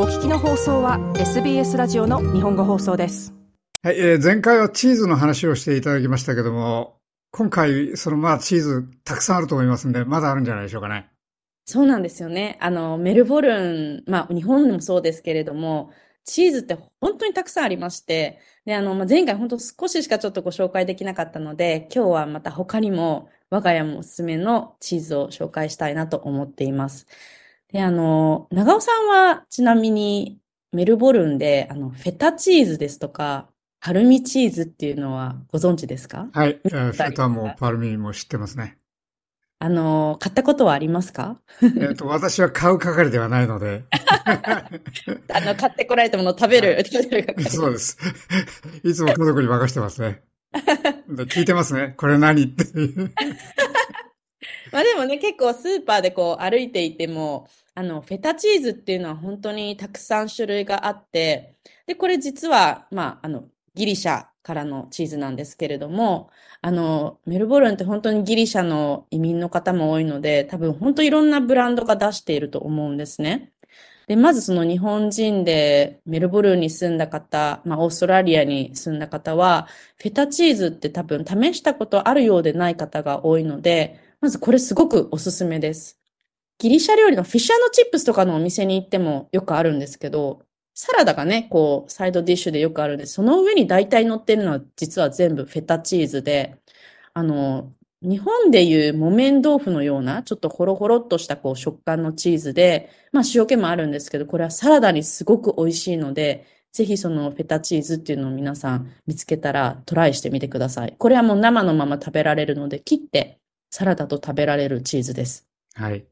お聞きの放送は SBS ラジオの日本語放送です。はい、えー前回はチーズの話をしていただきましたけども、今回、そのまあチーズたくさんあると思いますんで、まだあるんじゃないでしょうかね。そうなんですよね。あの、メルボルン、まあ、日本でもそうですけれども、チーズって本当にたくさんありまして、で、あの、まあ、前回本当少ししかちょっとご紹介できなかったので、今日はまた他にも我が家もおすすめのチーズを紹介したいなと思っています。で、あの、長尾さんはちなみにメルボルンで、あの、フェタチーズですとか、ハルミチーズっていうのはご存知ですか？はい、えーフェタもパルミも知ってますね。あの、買ったことはありますか？えっと、私は買う係ではないので、あの、買ってこられたものを食べる、食べる係そうです。いつも家族に任してますね。で聞いてますね。これ何っていう。まあでもね、結構スーパーでこう歩いていても、あの、フェタチーズっていうのは本当にたくさん種類があって、で、これ実は、まあ、あの、ギリシャからのチーズなんですけれども、あの、メルボルンって本当にギリシャの移民の方も多いので、多分本当いろんなブランドが出していると思うんですね。で、まずその日本人でメルボルンに住んだ方、まあ、オーストラリアに住んだ方は、フェタチーズって多分試したことあるようでない方が多いので、まずこれすごくおすすめです。ギリシャ料理のフィッシュチップスとかのお店に行ってもよくあるんですけど、サラダがね、こう、サイドディッシュでよくあるんで。その上に大体乗ってるのは実は全部フェタチーズで、あの、日本でいう木綿豆腐のような、ちょっとホロホロっとしたこう食感のチーズで、まあ塩気もあるんですけど、これはサラダにすごく美味しいので、ぜひそのフェタチーズっていうのを皆さん見つけたらトライしてみてください。これはもう生のまま食べられるので、切ってサラダと食べられるチーズです。はい。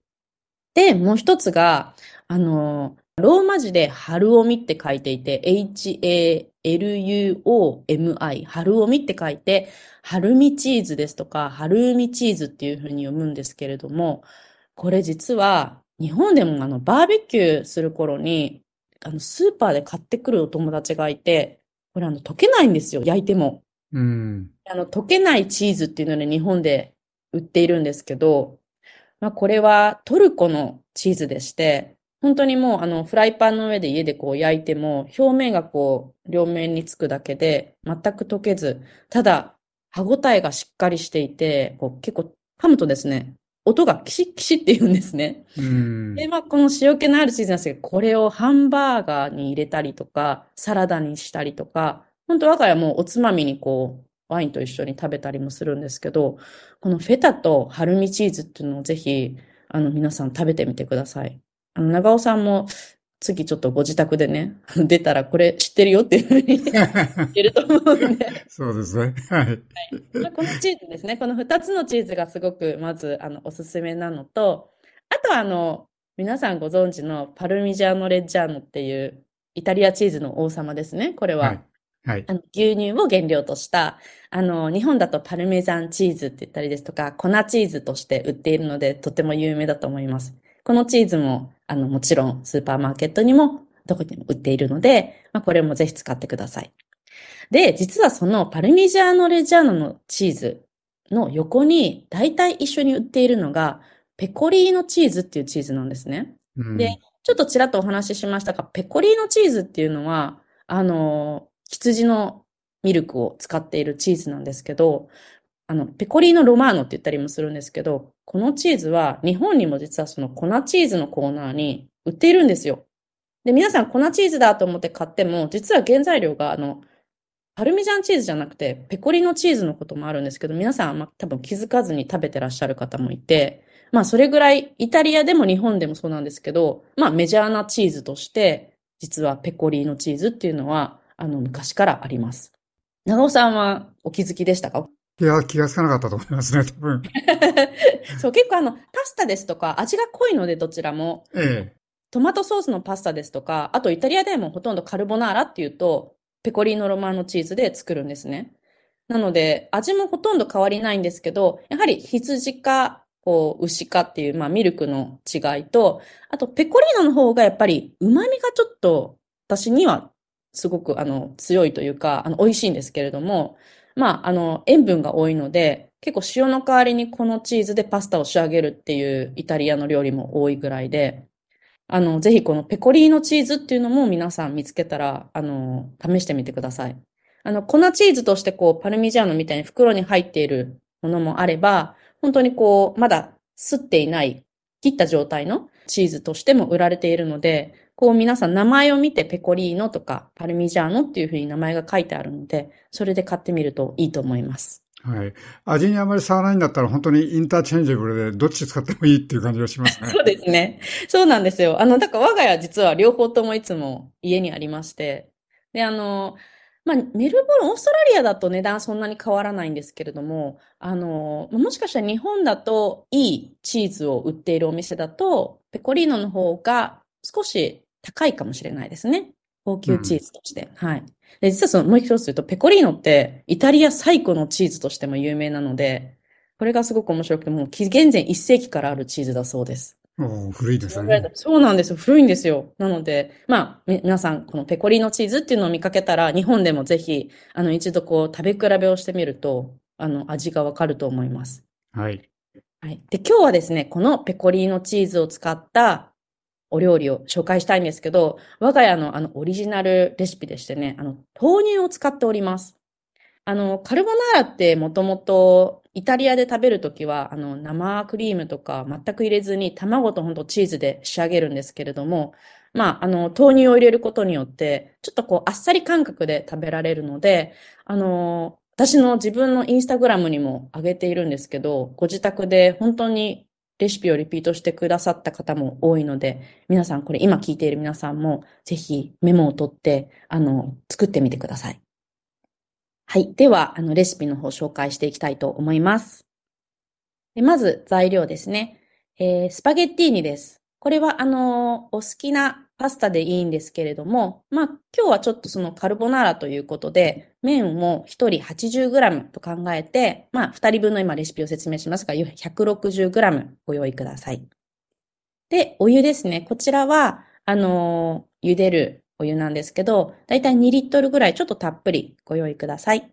で、もう一つが、あの、ローマ字で春オミって書いていて、H-A-L-U-O-M-I、春オミって書いて、春ミチーズですとか、春海チーズっていう風に読むんですけれども、これ実は、日本でもあの、バーベキューする頃に、あの、スーパーで買ってくるお友達がいて、これあの、溶けないんですよ、焼いても。うん。あの、溶けないチーズっていうので日本で売っているんですけど、まあ、これはトルコのチーズでして、本当にもうあの、フライパンの上で家でこう焼いても、表面がこう、両面につくだけで、全く溶けず、ただ、歯ごたえがしっかりしていて、こう結構噛むとですね、音がキシッキシッって言うんですね。うん。で、まあ、この塩気のあるチーズなんですけど、これをハンバーガーに入れたりとか、サラダにしたりとか、本当我が家もうおつまみにこう、ワインと一緒に食べたりもするんですけど、このフェタとハルミチーズっていうのをぜひ、あの、皆さん食べてみてください。あの、長尾さんも、次ちょっとご自宅でね、出たらこれ知ってるよっていうふうに 言ってると思うんで、そうですね。はい。まあ、このチーズですね。この2つのチーズがすごく、まず、あの、おすすめなのと、あとは、あの、皆さんご存知のパルミジャーノ・レッジャーノっていうイタリアチーズの王様ですね。これは、はい。はい。あの、牛乳を原料とした、あの、日本だとパルメザンチーズって言ったりですとか、粉チーズとして売っているので、とても有名だと思います。このチーズも、あの、もちろんスーパーマーケットにも、どこにも売っているので、まあ、これもぜひ使ってください。で、実はそのパルミジャーノ・レジャーノのチーズの横に、大体一緒に売っているのが、ペコリーノチーズっていうチーズなんですね。うんで、ちょっとちらっとお話ししましたが、ペコリーノチーズっていうのは、あの、羊のミルクを使っているチーズなんですけど、あの、ペコリーノロマーノって言ったりもするんですけど、このチーズは日本にも実はその粉チーズのコーナーに売っているんですよ。で、皆さん粉チーズだと思って買っても、実は原材料があの、パルミジャンチーズじゃなくて、ペコリーノチーズのこともあるんですけど、皆さんまあ多分気づかずに食べてらっしゃる方もいて、まあそれぐらいイタリアでも日本でもそうなんですけど、まあメジャーなチーズとして、実はペコリーノチーズっていうのは、あの昔からあります。長尾さんはお気づきでしたか？いや、気がつかなかったと思いますね、多分。そう、結構あの、パスタですとか、味が濃いのでどちらも、えトマトソースのパスタですとか、あとイタリアでもほとんどカルボナーラっていうと、ペコリーノロマーノチーズで作るんですね。なので、味もほとんど変わりないんですけど、やはり羊か、こう、牛かっていう、まあ、ミルクの違いと、あと、ペコリーノの方がやっぱり、旨味がちょっと、私には、すごく、あの、強いというか、あの、美味しいんですけれども、まあ、あの、塩分が多いので、結構塩の代わりにこのチーズでパスタを仕上げるっていうイタリアの料理も多いぐらいで、あの、ぜひこのペコリーノチーズっていうのも皆さん見つけたら、あの、試してみてください。あの、粉チーズとしてこう、パルミジャーノみたいに袋に入っているものもあれば、本当にこう、まだすっていない、切った状態のチーズとしても売られているので、こう皆さん名前を見てペコリーノとかパルミジャーノっていうふうに名前が書いてあるので、それで買ってみるといいと思います。はい。味にあまり差がないんだったら本当に interchangeable でどっち使ってもいいっていう感じがしますね。そうですね。そうなんですよ。あの、だから我が家実は両方ともいつも家にありまして、で、あの、まあ、メルボルン、オーストラリアだと値段そんなに変わらないんですけれども、あの、もしかしたら日本だといいチーズを売っているお店だと、ペコリーノの方が少し高いかもしれないですね。高級チーズとして。うん、はい。で、実はその、もう一つ言うと、ペコリーノってイタリア最古のチーズとしても有名なので、これがすごく面白くて、もう紀元前1世紀からあるチーズだそうです。古いですね。そうなんですよ。古いんですよ。なので、まあ、皆さん、このペコリーノチーズっていうのを見かけたら、日本でもぜひ、あの、一度こう、食べ比べをしてみると、あの、味がわかると思います。はい。はい。で、今日はですね、このペコリーノチーズを使ったお料理を紹介したいんですけど、我が家のあのオリジナルレシピでしてね、あの豆乳を使っております。あの、カルボナーラってもともとイタリアで食べるときは、あの、生クリームとか全く入れずに卵とほんとチーズで仕上げるんですけれども、まあ、あの、豆乳を入れることによって、ちょっとこう、あっさり感覚で食べられるので、あの、私の自分のインスタグラムにも上げているんですけど、ご自宅で本当にレシピをリピートしてくださった方も多いので、皆さんこれ今聞いている皆さんもぜひメモを取って、あの、作ってみてください。はい。では、あの、レシピの方紹介していきたいと思います。でまず、材料ですね。えー、スパゲッティーニです。これは、あの、お好きなパスタでいいんですけれども、まあ、今日はちょっとそのカルボナーラということで、麺を1人 80g と考えて、まあ、2人分の今レシピを説明しますが、160g ご用意ください。で、お湯ですね。こちらは、あのー、茹でるお湯なんですけど、だいたい2リットルぐらいちょっとたっぷりご用意ください。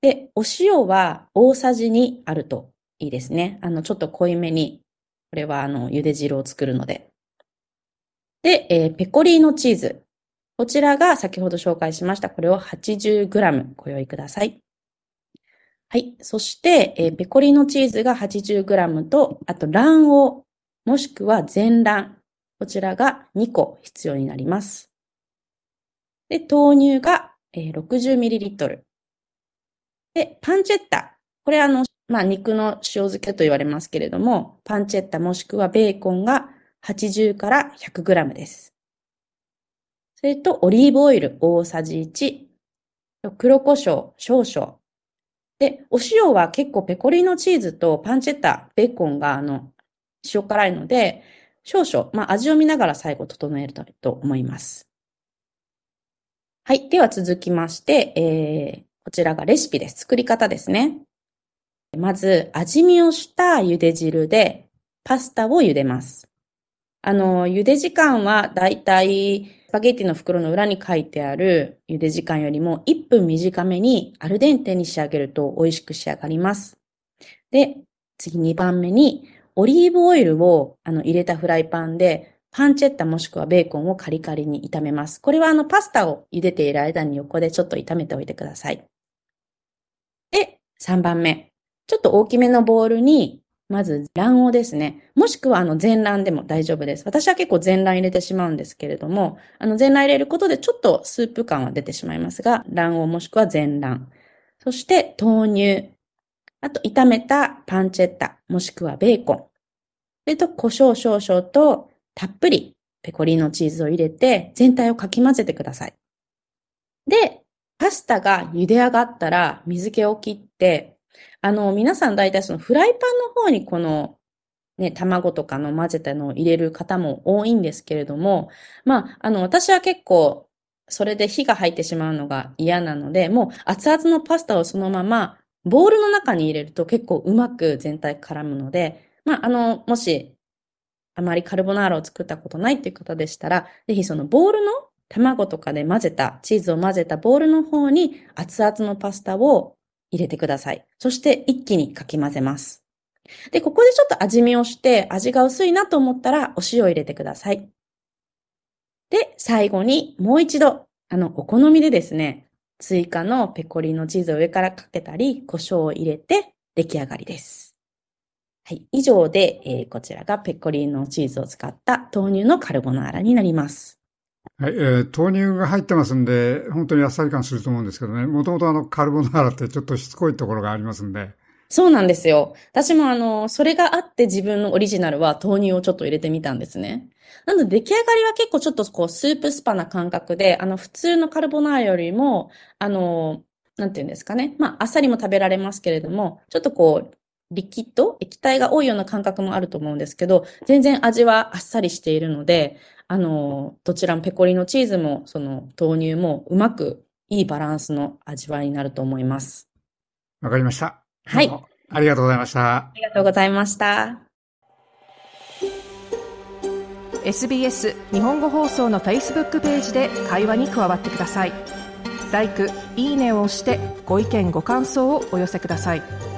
で、お塩は大さじ2あるといいですね。あの、ちょっと濃いめに、これはあの、茹で汁を作るので。で、えー、ペコリーノチーズ。こちらが先ほど紹介しました。これを 80g ご用意ください。はい。そして、えー、ペコリーノチーズが 80g と、あと卵黄、もしくは全卵。こちらが2個必要になります。で、豆乳が、えー、60ml。で、パンチェッタ。これあの、まあ、肉の塩漬けと言われますけれども、パンチェッタもしくはベーコンが80から 100g です。それと、オリーブオイル大さじ1、黒胡椒少々。で、お塩は結構ペコリーノチーズとパンチェッタ、ベーコンがあの、塩辛いので、少々、まあ、味を見ながら最後整えると思います。はい。では続きまして、えー、こちらがレシピです。作り方ですね。まず、味見をした茹で汁でパスタを茹でます。あの、茹で時間はだいたいスパゲッティの袋の裏に書いてある茹で時間よりも1分短めにアルデンテに仕上げると美味しく仕上がります。で、次2番目にオリーブオイルをあの入れたフライパンでパンチェッタもしくはベーコンをカリカリに炒めます。これはあのパスタを茹でている間に横でちょっと炒めておいてください。で、3番目。ちょっと大きめのボウルにまず卵黄ですね。もしくはあの全卵でも大丈夫です。私は結構全卵入れてしまうんですけれども、あの全卵入れることでちょっとスープ感は出てしまいますが、卵黄もしくは全卵。そして豆乳。あと炒めたパンチェッタ、もしくはベーコン。それと胡椒少々とたっぷりペコリーノチーズを入れて全体をかき混ぜてください。で、パスタが茹で上がったら水気を切ってあの、皆さん大体そのフライパンの方にこの、ね、卵とかの混ぜたのを入れる方も多いんですけれども、まあ、あの、私は結構、それで火が入ってしまうのが嫌なので、もう熱々のパスタをそのまま、ボウルの中に入れると結構うまく全体絡むので、まあ、あの、もし、あまりカルボナーラを作ったことないっていう方でしたら、ぜひそのボウルの卵とかで混ぜた、チーズを混ぜたボウルの方に熱々のパスタを入れてください。そして一気にかき混ぜます。で、ここでちょっと味見をして、味が薄いなと思ったら、お塩を入れてください。で、最後にもう一度、あの、お好みでですね、追加のペコリーノチーズを上からかけたり、胡椒を入れて出来上がりです。はい。以上で、えーこちらがペコリーノチーズを使った豆乳のカルボナーラになります。はい、えー豆乳が入ってますんで、本当にあっさり感すると思うんですけどね。もともとあの、カルボナーラってちょっとしつこいところがありますんで。そうなんですよ。私もあの、それがあって自分のオリジナルは豆乳をちょっと入れてみたんですね。なので出来上がりは結構ちょっとこうスープスパな感覚で、あの普通のカルボナーラよりも、あの、なんていうんですかね。まあ、あっさりも食べられますけれども、ちょっとこう、リキッド？液体が多いような感覚もあると思うんですけど、全然味はあっさりしているので、あの、どちらもペコリーノチーズも、その豆乳もうまくいいバランスの味わいになると思います。わかりました。はいありがとうございました。ありがとうございました。SBS 日本語放送の Facebook ページで会話に加わってください。「LIKE」「いいね」を押してご意見ご感想をお寄せください。